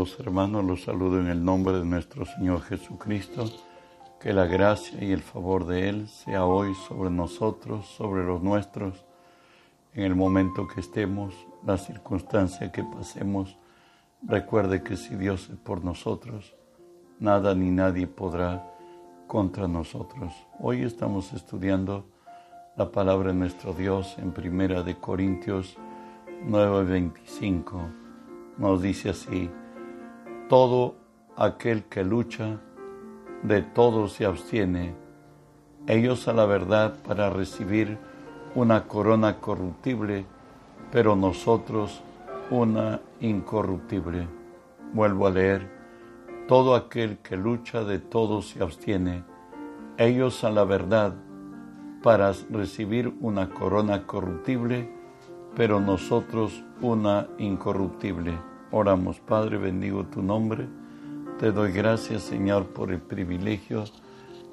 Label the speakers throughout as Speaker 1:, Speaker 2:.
Speaker 1: amados hermanos, los saludo en el nombre de nuestro Señor Jesucristo. Que la gracia y el favor de Él sea hoy sobre nosotros, sobre los nuestros, en el momento que estemos, la circunstancia que pasemos. Recuerde que si Dios es por nosotros, nada ni nadie podrá contra nosotros. Hoy estamos estudiando la palabra de nuestro Dios en Primera de Corintios 9:25. Nos dice así: Todo aquel que lucha de todo se abstiene, ellos a la verdad para recibir una corona corruptible, pero nosotros una incorruptible. Vuelvo a leer, todo aquel que lucha de todo se abstiene, ellos a la verdad para recibir una corona corruptible, pero nosotros una incorruptible. Oramos, Padre, bendigo tu nombre te doy gracias, Señor, por el privilegio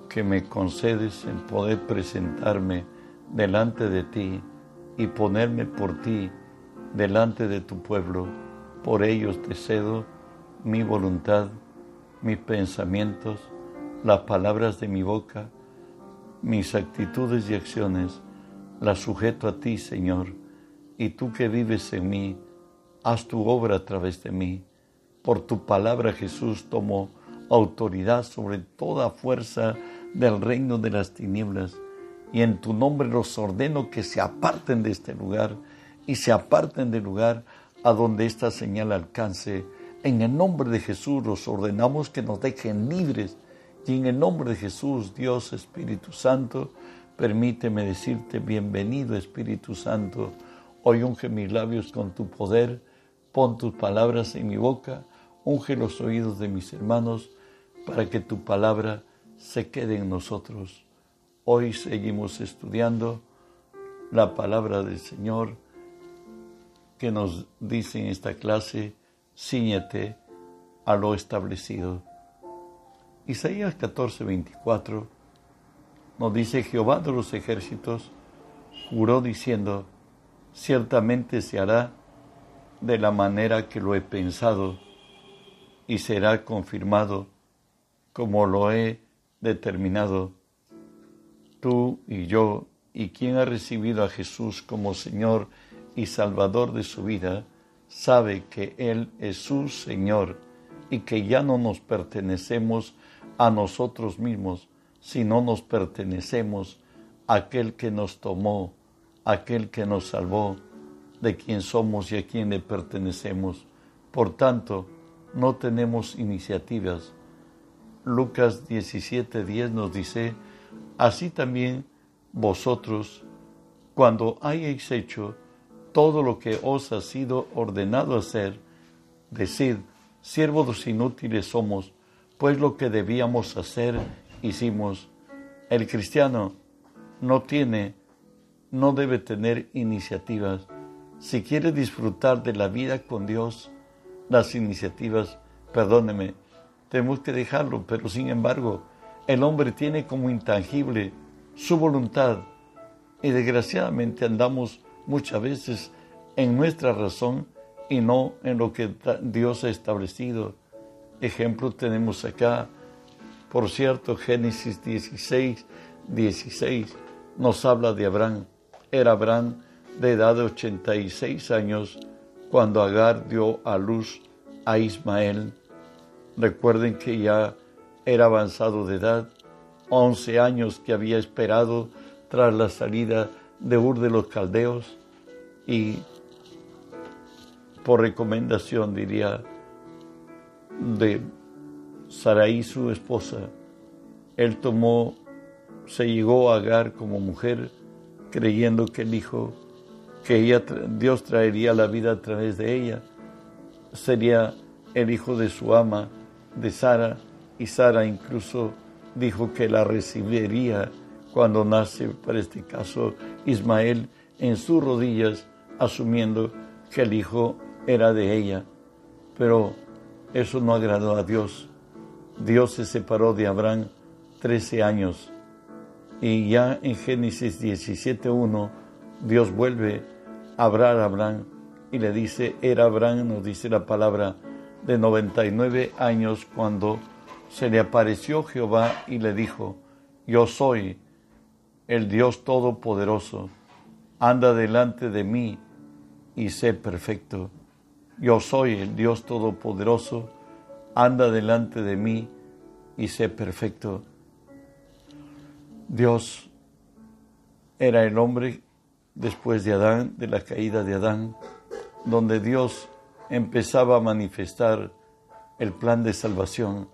Speaker 1: que me concedes en poder presentarme delante de ti y ponerme por ti delante de tu pueblo. Por ellos te cedo mi voluntad, mis pensamientos, las palabras de mi boca, mis actitudes y acciones, las sujeto a ti, Señor, y tú que vives en mí, haz tu obra a través de mí por tu palabra Jesús tomó autoridad sobre toda fuerza del reino de las tinieblas y en tu nombre los ordeno que se aparten de este lugar y se aparten del lugar a donde esta señal alcance. En el nombre de Jesús los ordenamos que nos dejen libres y en el nombre de Jesús, Dios Espíritu Santo, permíteme decirte bienvenido Espíritu Santo. Hoy unge mis labios con tu poder, pon tus palabras en mi boca Unge los oídos de mis hermanos para que tu palabra se quede en nosotros. Hoy seguimos estudiando la palabra del Señor que nos dice en esta clase, ciñete a lo establecido. Isaías 14, 24 nos dice, Jehová de los ejércitos juró diciendo, ciertamente se hará de la manera que lo he pensado y será confirmado como lo he determinado. Tú y yo y quien ha recibido a Jesús como Señor y Salvador de su vida, sabe que Él es su Señor y que ya no nos pertenecemos a nosotros mismos, sino nos pertenecemos a aquel que nos tomó, aquel que nos salvó, de quien somos y a quien le pertenecemos. Por tanto, no tenemos iniciativas. Lucas 17:10 nos dice, así también vosotros, cuando hayáis hecho todo lo que os ha sido ordenado hacer, decid, siervos inútiles somos, pues lo que debíamos hacer hicimos. El cristiano no tiene, no debe tener iniciativas. Si quiere disfrutar de la vida con Dios, las iniciativas, perdóneme, tenemos que dejarlo, pero sin embargo, el hombre tiene como intangible su voluntad y desgraciadamente andamos muchas veces en nuestra razón y no en lo que Dios ha establecido. Ejemplo tenemos acá, por cierto, Génesis 16, 16 nos habla de Abraham. Era Abraham de edad de 86 años cuando Agar dio a luz a Ismael. Recuerden que ya era avanzado de edad, 11 años que había esperado tras la salida de Ur de los Caldeos y por recomendación diría de Saraí su esposa, él tomó, se llegó a Agar como mujer creyendo que el hijo que ella, Dios traería la vida a través de ella, sería el hijo de su ama, de Sara, y Sara incluso dijo que la recibiría cuando nace, para este caso, Ismael en sus rodillas, asumiendo que el hijo era de ella. Pero eso no agradó a Dios. Dios se separó de Abraham 13 años. Y ya en Génesis 17.1, Dios vuelve hablar a Abraham y le dice, era Abraham, nos dice la palabra, de 99 años cuando se le apareció Jehová y le dijo, yo soy el Dios Todopoderoso, anda delante de mí y sé perfecto. Yo soy el Dios Todopoderoso, anda delante de mí y sé perfecto. Dios era el hombre después de Adán, de la caída de Adán, donde Dios empezaba a manifestar el plan de salvación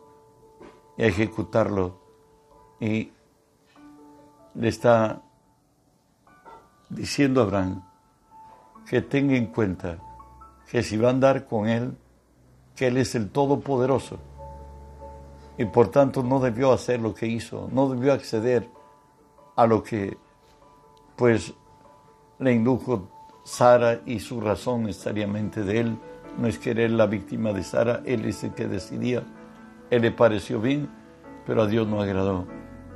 Speaker 1: y a ejecutarlo. Y le está diciendo a Abraham que tenga en cuenta que si va a andar con él, que él es el Todopoderoso. Y por tanto no debió hacer lo que hizo, no debió acceder a lo que pues le indujo Sara y su razón necesariamente de él. No es que él la víctima de Sara, él es el que decidía. Él le pareció bien, pero a Dios no agradó.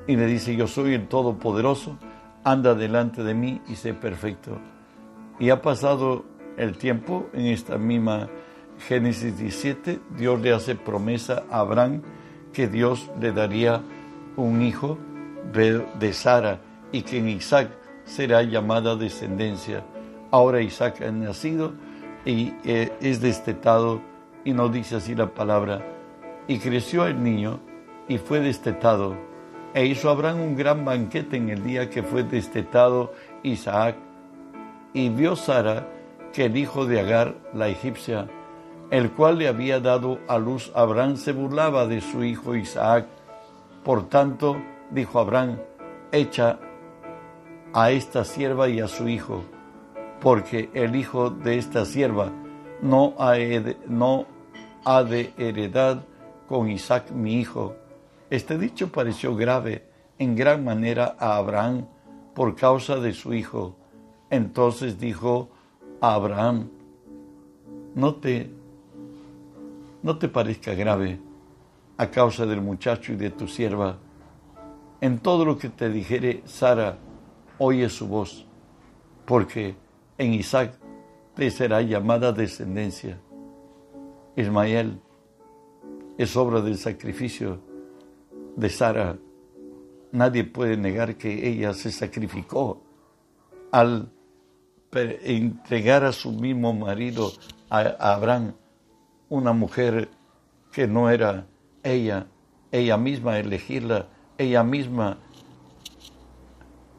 Speaker 1: Y le dice, yo soy el Todopoderoso, anda delante de mí y sé perfecto. Y ha pasado el tiempo, en esta misma Génesis 17, Dios le hace promesa a Abraham que Dios le daría un hijo de, Sara y que en Isaac será llamada descendencia. Ahora Isaac ha nacido y eh, es destetado y no dice así la palabra. Y creció el niño y fue destetado. E hizo Abraham un gran banquete en el día que fue destetado Isaac. Y vio Sara que el hijo de Agar, la egipcia, el cual le había dado a luz Abraham, se burlaba de su hijo Isaac. Por tanto, dijo Abraham, echa a esta sierva y a su hijo, porque el hijo de esta sierva no ha, de heredad con Isaac mi hijo. Este dicho pareció grave en gran manera a Abraham por causa de su hijo. Entonces dijo a Abraham, no te, no te parezca grave a causa del muchacho y de tu sierva. En todo lo que te dijere Sara, oye su voz, porque en Isaac te será llamada descendencia. Ismael es obra del sacrificio de Sara. Nadie puede negar que ella se sacrificó al entregar a su mismo marido, a Abraham, una mujer que no era ella, ella misma elegirla, ella misma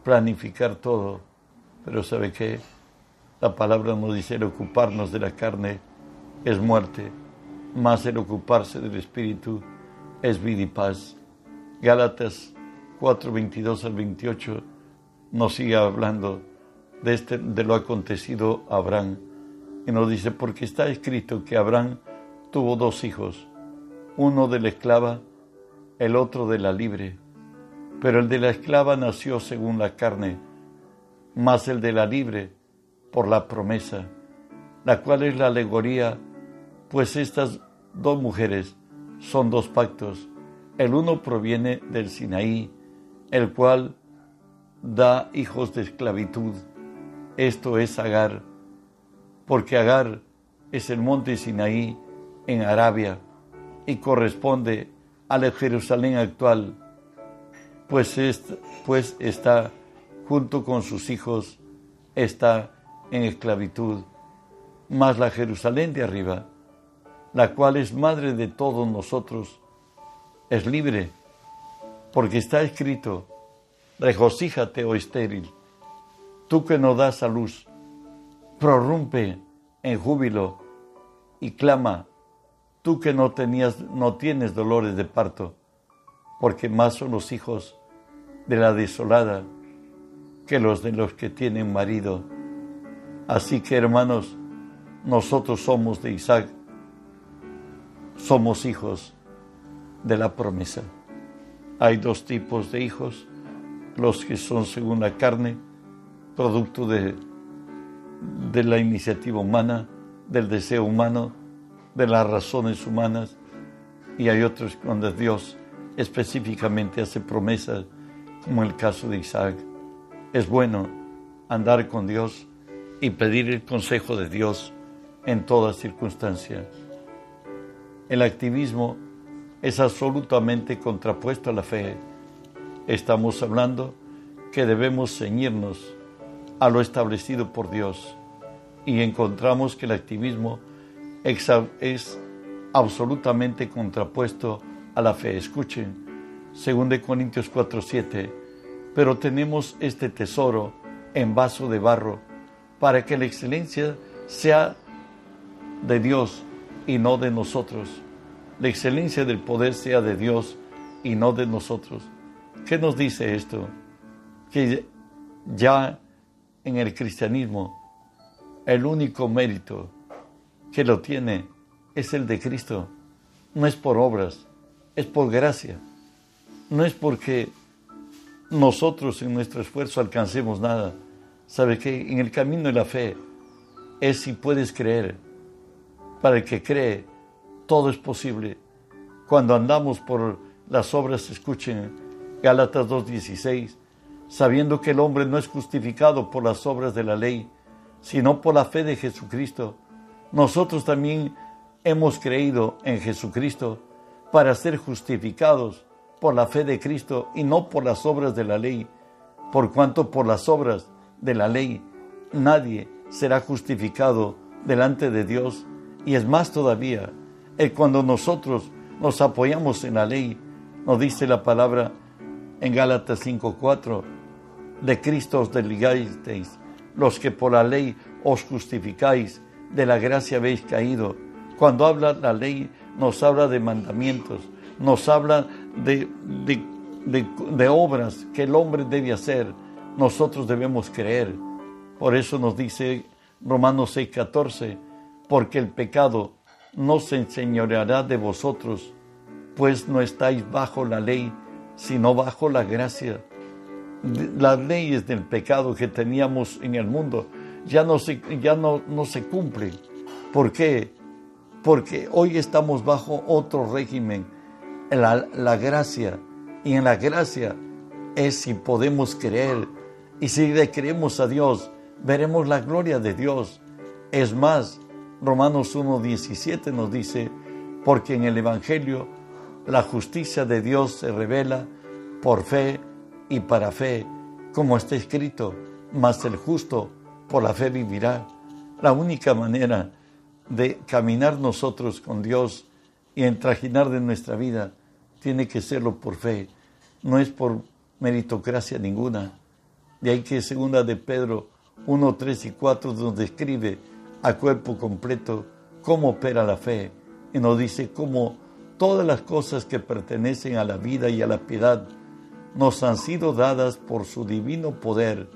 Speaker 1: planificar todo. Pero ¿sabe qué? La palabra nos dice el ocuparnos de la carne es muerte, más el ocuparse del espíritu es vida y paz. Gálatas 4, 22 al 28 nos sigue hablando de, este, de lo acontecido a Abraham. Y nos dice, porque está escrito que Abraham tuvo dos hijos, uno de la esclava, el otro de la libre. Pero el de la esclava nació según la carne, más el de la libre por la promesa, la cual es la alegoría, pues estas dos mujeres son dos pactos. El uno proviene del Sinaí, el cual da hijos de esclavitud. Esto es Agar, porque Agar es el monte Sinaí en Arabia y corresponde a la Jerusalén actual pues, pues está junto con sus hijos, está en esclavitud. Mas la Jerusalén de arriba, la cual es madre de todos nosotros, es libre, porque está escrito, regocíjate, oh estéril, tú que no das a luz, prorrumpe en júbilo y clama, tú que no, tenías, no tienes dolores de parto, porque más son los hijos de la desolada que los de los que tienen marido. Así que hermanos, nosotros somos de Isaac, somos hijos de la promesa. Hay dos tipos de hijos, los que son según la carne, producto de, de la iniciativa humana, del deseo humano, de las razones humanas, y hay otros donde Dios específicamente hace promesas como el caso de Isaac. Es bueno andar con Dios y pedir el consejo de Dios en todas circunstancias. El activismo es absolutamente contrapuesto a la fe. Estamos hablando que debemos ceñirnos a lo establecido por Dios y encontramos que el activismo es absolutamente contrapuesto a la fe. Escuchen, 2 Corintios 4:7, pero tenemos este tesoro en vaso de barro para que la excelencia sea de Dios y no de nosotros. La excelencia del poder sea de Dios y no de nosotros. ¿Qué nos dice esto? Que ya en el cristianismo el único mérito que lo tiene es el de Cristo. No es por obras, es por gracia. No es porque nosotros en nuestro esfuerzo alcancemos nada. ¿Sabe que En el camino de la fe es si puedes creer. Para el que cree, todo es posible. Cuando andamos por las obras, escuchen Gálatas 2.16, sabiendo que el hombre no es justificado por las obras de la ley, sino por la fe de Jesucristo. Nosotros también hemos creído en Jesucristo para ser justificados por la fe de Cristo y no por las obras de la ley, por cuanto por las obras de la ley nadie será justificado delante de Dios. Y es más todavía, es cuando nosotros nos apoyamos en la ley, nos dice la palabra en Gálatas 5:4, de Cristo os desligasteis los que por la ley os justificáis, de la gracia habéis caído. Cuando habla la ley, nos habla de mandamientos, nos habla de, de, obras que el hombre debe hacer. Nosotros debemos creer. Por eso nos dice Romanos 6:14, porque el pecado no se enseñoreará de vosotros, pues no estáis bajo la ley, sino bajo la gracia las leyes del pecado que teníamos en el mundo ya no se, ya no, no se cumplen. ¿Por qué? Porque hoy estamos bajo otro régimen, la, la gracia. Y en la gracia es si podemos creer. Y si le creemos a Dios, veremos la gloria de Dios. Es más, Romanos 1.17 nos dice, porque en el Evangelio la justicia de Dios se revela por fe y para fe, como está escrito, mas el justo por la fe vivirá. La única manera de caminar nosotros con Dios y entrajinar de nuestra vida tiene que serlo por fe, no es por meritocracia ninguna. De ahí que segunda de Pedro 1, 3 y 4 nos describe a cuerpo completo cómo opera la fe y nos dice cómo todas las cosas que pertenecen a la vida y a la piedad nos han sido dadas por su divino poder,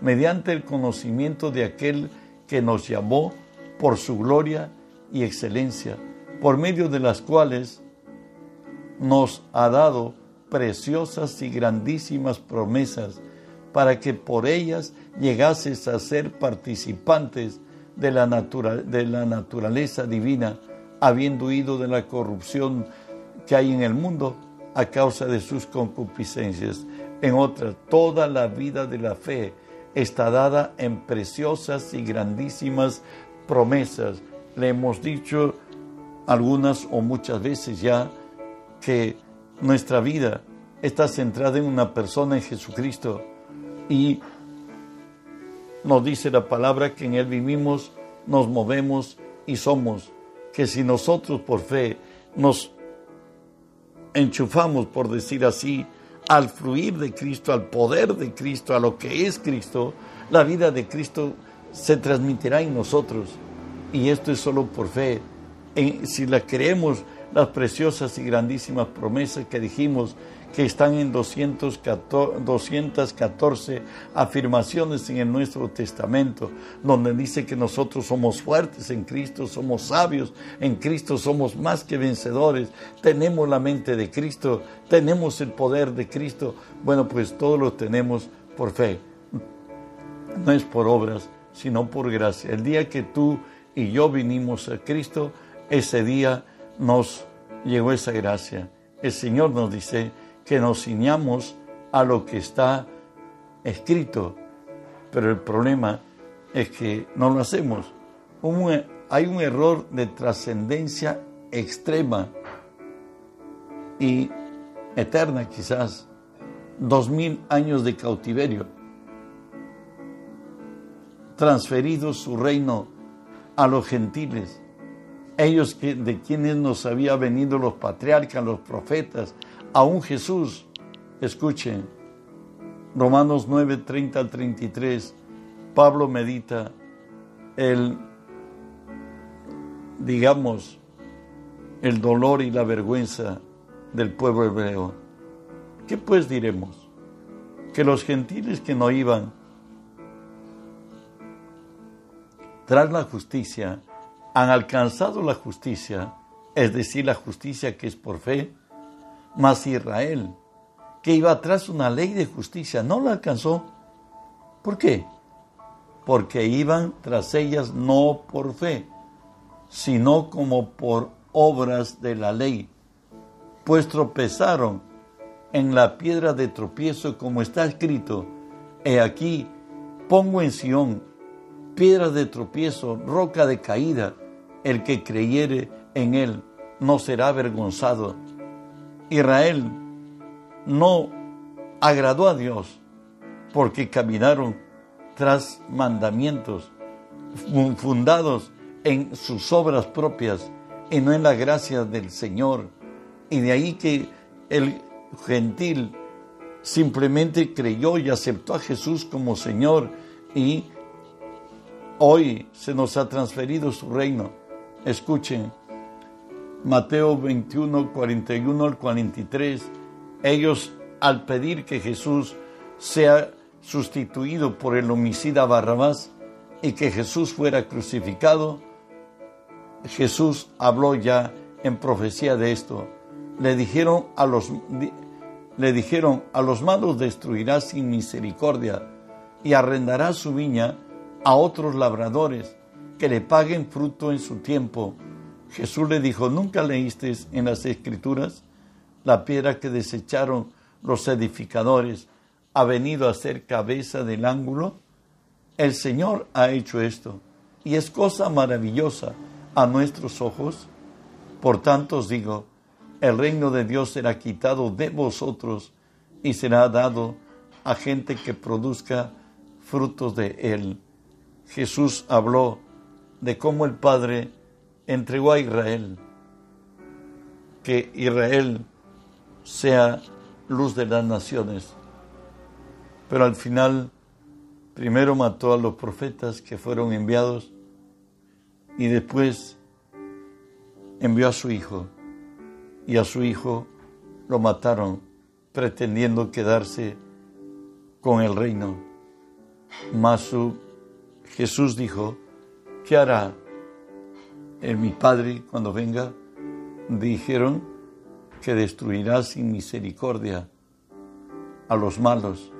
Speaker 1: mediante el conocimiento de aquel que nos llamó por su gloria y excelencia, por medio de las cuales nos ha dado preciosas y grandísimas promesas, para que por ellas llegases a ser participantes de la, de la naturaleza divina, habiendo huido de la corrupción que hay en el mundo a causa de sus concupiscencias. En otra, toda la vida de la fe está dada en preciosas y grandísimas promesas. Le hemos dicho algunas o muchas veces ya que nuestra vida está centrada en una persona, en Jesucristo, y nos dice la palabra que en Él vivimos, nos movemos y somos, que si nosotros por fe nos enchufamos, por decir así, al fluir de Cristo, al poder de Cristo, a lo que es Cristo, la vida de Cristo se transmitirá en nosotros. Y esto es solo por fe. si la creemos, las preciosas y grandísimas promesas que dijimos que están en 214, afirmaciones en el Nuestro Testamento, donde dice que nosotros somos fuertes en Cristo, somos sabios en Cristo, somos más que vencedores, tenemos la mente de Cristo, tenemos el poder de Cristo. Bueno, pues todo lo tenemos por fe. No es por obras, sino por gracia. El día que tú y yo vinimos a Cristo, ese día nos llegó esa gracia. El Señor nos dice, que nos ciñamos a lo que está escrito, pero el problema es que no lo hacemos. hay un error de trascendencia extrema y eterna quizás, dos mil años de cautiverio, transferido su reino a los gentiles, ellos que, de quienes nos había venido los patriarcas, los profetas, aún Jesús, escuchen, Romanos 9, 30 al 33, Pablo medita el, digamos, el dolor y la vergüenza del pueblo hebreo. ¿Qué pues diremos? Que los gentiles que no iban tras la justicia han alcanzado la justicia, es decir, la justicia que es por fe, mas Israel, que iba tras una ley de justicia, no la alcanzó. ¿Por qué? Porque iban tras ellas no por fe, sino como por obras de la ley, pues tropezaron en la piedra de tropiezo, como está escrito, he aquí, pongo en Sión piedra de tropiezo, roca de caída, el que creyere en él no será avergonzado. Israel no agradó a Dios porque caminaron tras mandamientos fundados en sus obras propias y no en la gracia del Señor. Y de ahí que el gentil simplemente creyó y aceptó a Jesús como Señor y hoy se nos ha transferido su reino. Escuchen, Mateo 21, 41 al 43, ellos al pedir que Jesús sea sustituido por el homicida Barrabás y que Jesús fuera crucificado, Jesús habló ya en profecía de esto. Le dijeron a los, le dijeron, a los malos destruirá sin misericordia y arrendará su viña a otros labradores que le paguen fruto en su tiempo. Jesús le dijo, ¿nunca leíste en las escrituras la piedra que desecharon los edificadores ha venido a ser cabeza del ángulo? El Señor ha hecho esto y es cosa maravillosa a nuestros ojos. Por tanto os digo, el reino de Dios será quitado de vosotros y será dado a gente que produzca frutos de él. Jesús habló de cómo el Padre entregó a Israel, que Israel sea luz de las naciones. Pero al final, primero mató a los profetas que fueron enviados y después envió a su Hijo y a su hijo lo mataron pretendiendo quedarse con el reino. Mas Jesús dijo, ¿qué hará en mi Padre cuando venga? Dijeron que destruirá sin misericordia a los malos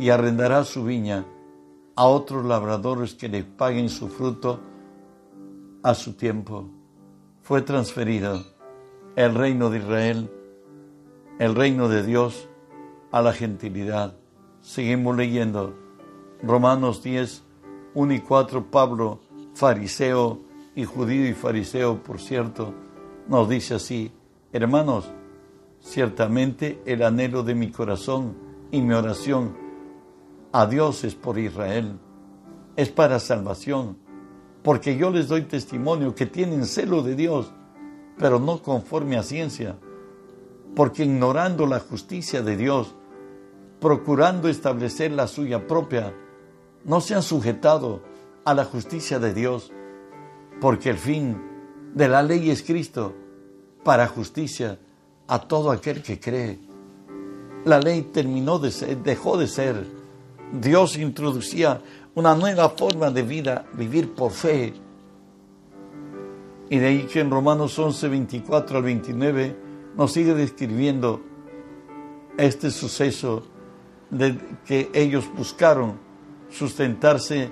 Speaker 1: y arrendará su viña a otros labradores que le paguen su fruto a su tiempo. Fue transferido el reino de Israel, el reino de Dios a la gentilidad. Seguimos leyendo Romanos 10, 1 y 4, Pablo, fariseo y judío y fariseo, por cierto, nos dice así, hermanos, ciertamente el anhelo de mi corazón y mi oración a Dios es por Israel, es para salvación, porque yo les doy testimonio que tienen celo de Dios pero no conforme a ciencia, porque ignorando la justicia de Dios, procurando establecer la suya propia, no se han sujetado a la justicia de Dios, porque el fin de la ley es Cristo para justicia a todo aquel que cree. La ley terminó de ser, dejó de ser. Dios introducía una nueva forma de vida, vivir por fe, y de ahí que en Romanos 11, 24 al 29 nos sigue describiendo este suceso de que ellos buscaron sustentarse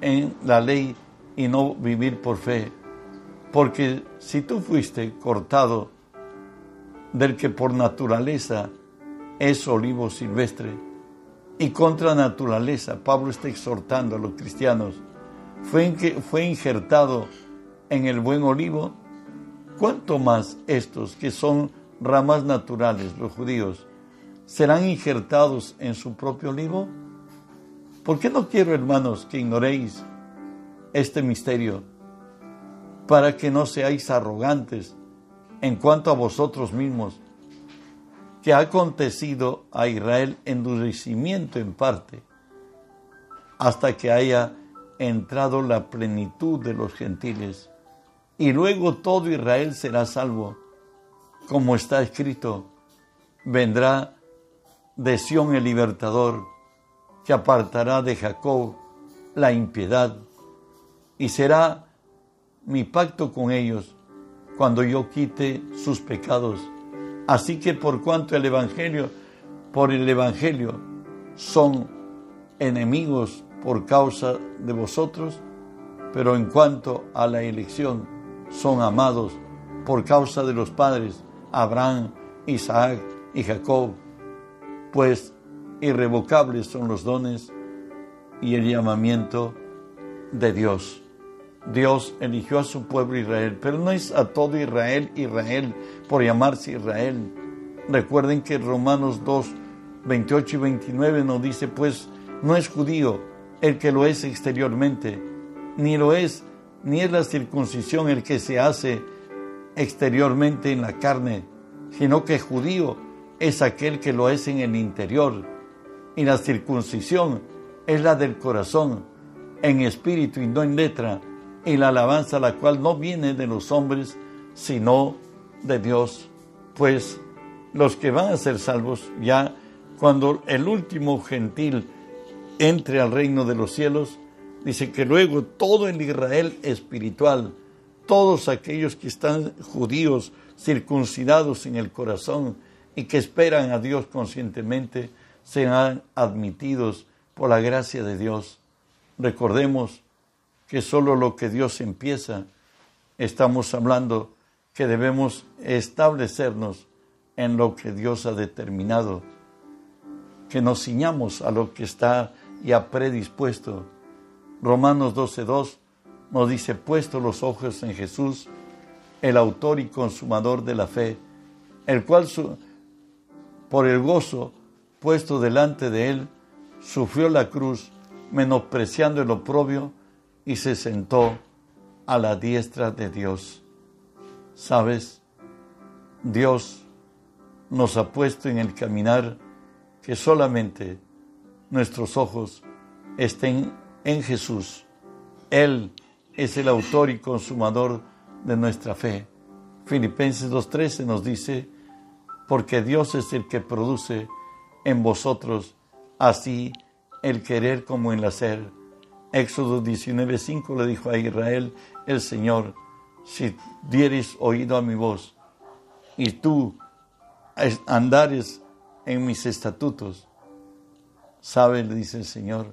Speaker 1: en la ley y no vivir por fe. Porque si tú fuiste cortado del que por naturaleza es olivo silvestre, y contra naturaleza, Pablo está exhortando a los cristianos, fue, fue injertado en el buen olivo, ¿cuánto más estos que son ramas naturales, los judíos, serán injertados en su propio olivo? ¿Por qué no quiero, hermanos, que ignoréis este misterio para que no seáis arrogantes en cuanto a vosotros mismos, que ha acontecido a Israel endurecimiento en parte, hasta que haya entrado la plenitud de los gentiles, y luego todo Israel será salvo, como está escrito, vendrá de Sión el libertador, que apartará de Jacob la impiedad, y será mi pacto con ellos cuando yo quite sus pecados. Así que por cuanto el Evangelio, por el Evangelio son enemigos por causa de vosotros, pero en cuanto a la elección son amados por causa de los padres Abraham, Isaac y Jacob, pues irrevocables son los dones y el llamamiento de Dios. Dios eligió a su pueblo Israel, pero no es a todo Israel Israel por llamarse Israel. Recuerden que Romanos 2, 28 y 29 nos dice, pues no es judío el que lo es exteriormente, ni lo es, ni es la circuncisión el que se hace exteriormente en la carne, sino que judío es aquel que lo es en el interior, y la circuncisión es la del corazón, en espíritu y no en letra y la alabanza la cual no viene de los hombres, sino de Dios. Pues los que van a ser salvos ya cuando el último gentil entre al reino de los cielos, dice que luego todo el Israel espiritual, todos aquellos que están judíos, circuncidados en el corazón y que esperan a Dios conscientemente, serán admitidos por la gracia de Dios. Recordemos que solo lo que Dios empieza, estamos hablando que debemos establecernos en lo que Dios ha determinado, que nos ciñamos a lo que está ya predispuesto. Romanos 12.2 nos dice, puesto los ojos en Jesús, el autor y consumador de la fe, el cual por el gozo puesto delante de él, sufrió la cruz, menospreciando el oprobio, y se sentó a la diestra de Dios. ¿Sabes? Dios nos ha puesto en el caminar que solamente nuestros ojos estén en Jesús. Él es el autor y consumador de nuestra fe. Filipenses 2.13 nos dice, porque Dios es el que produce en vosotros así el querer como el hacer Éxodo 19:5 le dijo a Israel el Señor, si dieres oído a mi voz y tú andares en mis estatutos, sabe, le dice el Señor,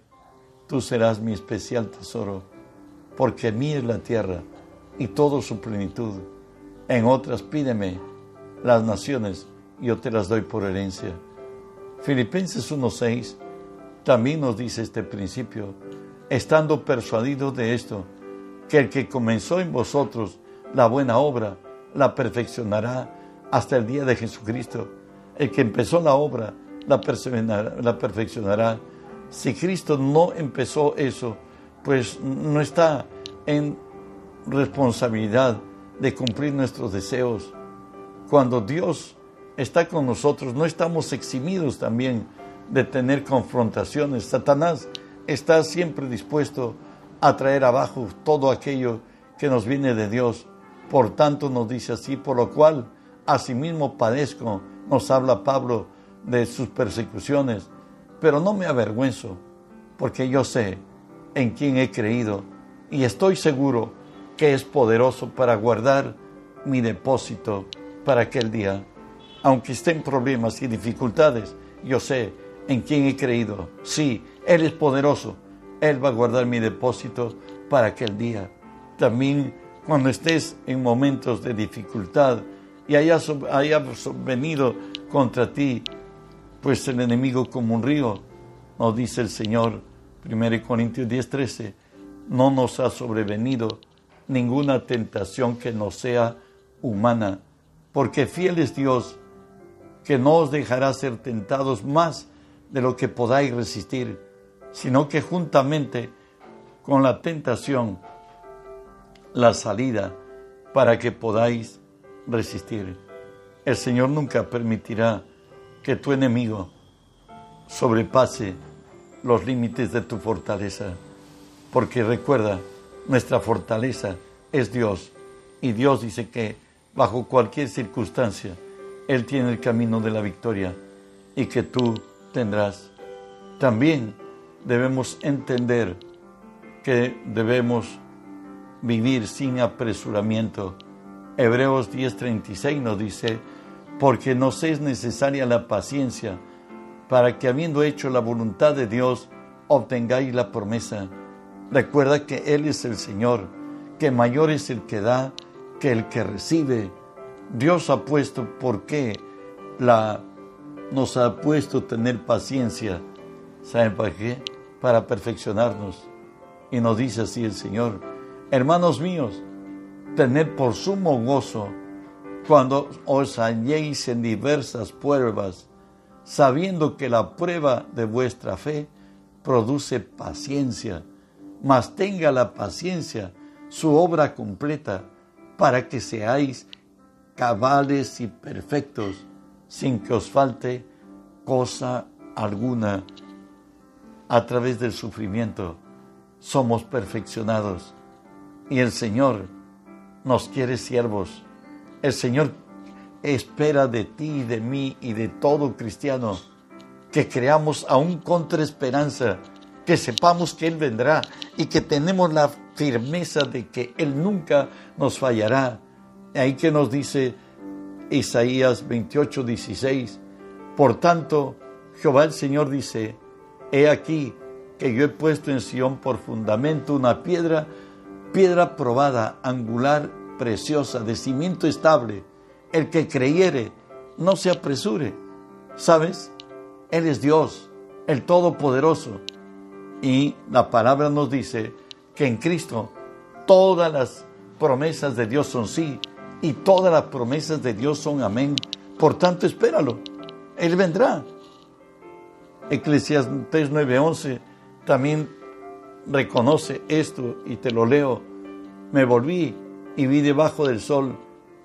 Speaker 1: tú serás mi especial tesoro, porque mí es la tierra y toda su plenitud. En otras pídeme las naciones, yo te las doy por herencia. Filipenses 1:6 también nos dice este principio estando persuadido de esto, que el que comenzó en vosotros la buena obra, la perfeccionará hasta el día de Jesucristo. El que empezó la obra, la, la perfeccionará. Si Cristo no empezó eso, pues no está en responsabilidad de cumplir nuestros deseos. Cuando Dios está con nosotros, no estamos eximidos también de tener confrontaciones. Satanás está siempre dispuesto a traer abajo todo aquello que nos viene de Dios. Por tanto nos dice así, por lo cual asimismo padezco, nos habla Pablo de sus persecuciones, pero no me avergüenzo, porque yo sé en quién he creído y estoy seguro que es poderoso para guardar mi depósito para aquel día. Aunque esté en problemas y dificultades, yo sé en quién he creído. Sí, Él es poderoso. Él va a guardar mi depósito para aquel día. También cuando estés en momentos de dificultad y haya, haya venido contra ti, pues el enemigo como un río, nos dice el Señor, 1 Corintios 10, 13, no nos ha sobrevenido ninguna tentación que no sea humana, porque fiel es Dios, que no os dejará ser tentados más de lo que podáis resistir, sino que juntamente con la tentación, la salida para que podáis resistir. El Señor nunca permitirá que tu enemigo sobrepase los límites de tu fortaleza, porque recuerda, nuestra fortaleza es Dios y Dios dice que bajo cualquier circunstancia Él tiene el camino de la victoria y que tú tendrás. También debemos entender que debemos vivir sin apresuramiento. Hebreos 10:36 nos dice, porque nos es necesaria la paciencia para que habiendo hecho la voluntad de Dios, obtengáis la promesa. Recuerda que Él es el Señor, que mayor es el que da que el que recibe. Dios ha puesto, ¿por qué? La, nos ha puesto tener paciencia. ¿Saben para qué? Para perfeccionarnos. Y nos dice así el Señor, hermanos míos, tened por sumo gozo cuando os halléis en diversas pruebas, sabiendo que la prueba de vuestra fe produce paciencia, mas tenga la paciencia su obra completa, para que seáis cabales y perfectos, sin que os falte cosa alguna. A través del sufrimiento somos perfeccionados y el Señor nos quiere siervos el Señor espera de ti de mí y de todo cristiano que creamos aún contra esperanza, que sepamos que Él vendrá y que tenemos la firmeza de que Él nunca nos fallará. Ahí que nos dice Isaías 28, 16. Por tanto, Jehová el Señor dice, he aquí que yo he puesto en Sión por fundamento una piedra, piedra probada, angular preciosa, de cimiento estable. El que creyere, no se apresure. ¿Sabes? Él es Dios, el Todopoderoso. Y la palabra nos dice que en Cristo todas las promesas de Dios son sí y todas las promesas de Dios son amén. Por tanto, espéralo. Él vendrá. Eclesiastes 9:11 también reconoce esto y te lo leo. Me volví y vi debajo del sol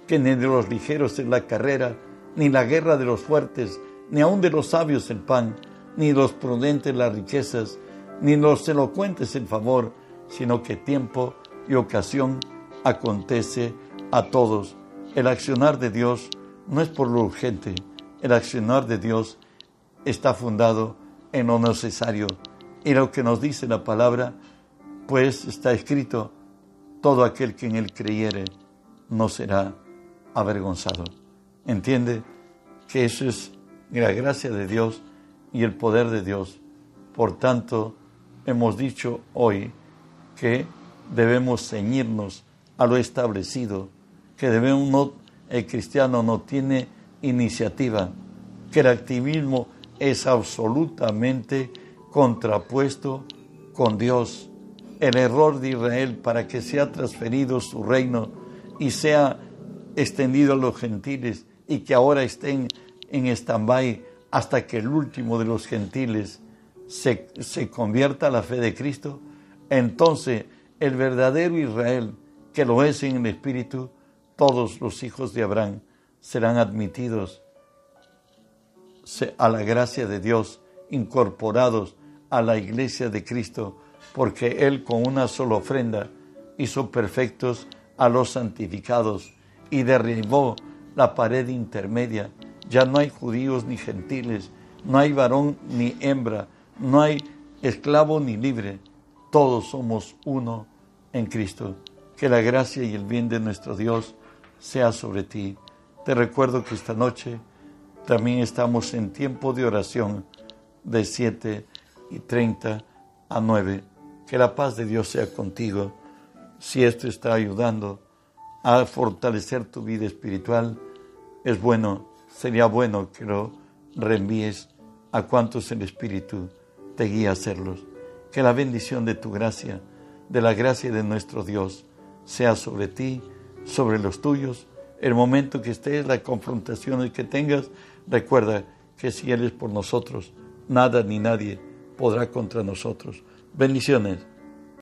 Speaker 1: que ni de los ligeros es la carrera, ni la guerra de los fuertes, ni aun de los sabios el pan, ni los prudentes las riquezas, ni los elocuentes el favor, sino que tiempo y ocasión acontece a todos. El accionar de Dios no es por lo urgente, el accionar de Dios está fundado en lo necesario. Y lo que nos dice la palabra, pues está escrito, todo aquel que en él creyere no será avergonzado. Entiende que eso es la gracia de Dios y el poder de Dios. Por tanto, hemos dicho hoy que debemos ceñirnos a lo establecido, que debemos no, el cristiano no tiene iniciativa, que el activismo es absolutamente contrapuesto con Dios. El error de Israel para que sea transferido su reino y sea extendido a los gentiles y que ahora estén en stand-by hasta que el último de los gentiles se, se convierta a la fe de Cristo, entonces el verdadero Israel, que lo es en el Espíritu, todos los hijos de Abraham serán admitidos a la gracia de Dios, incorporados a la iglesia de Cristo, porque Él con una sola ofrenda hizo perfectos a los santificados y derribó la pared intermedia. Ya no hay judíos ni gentiles, no hay varón ni hembra, no hay esclavo ni libre, todos somos uno en Cristo. Que la gracia y el bien de nuestro Dios sea sobre ti. Te recuerdo que esta noche también estamos en tiempo de oración de 7 y 30 a 9 que la paz de Dios sea contigo. Si esto está ayudando a fortalecer tu vida espiritual, es bueno, sería bueno que lo reenvíes a cuantos el Espíritu te guía a hacerlos. Que la bendición de tu gracia, de la gracia de nuestro Dios, sea sobre ti, sobre los tuyos El momento que estés, las confrontaciones que tengas, recuerda que si Él es por nosotros, nada ni nadie podrá contra nosotros. Bendiciones.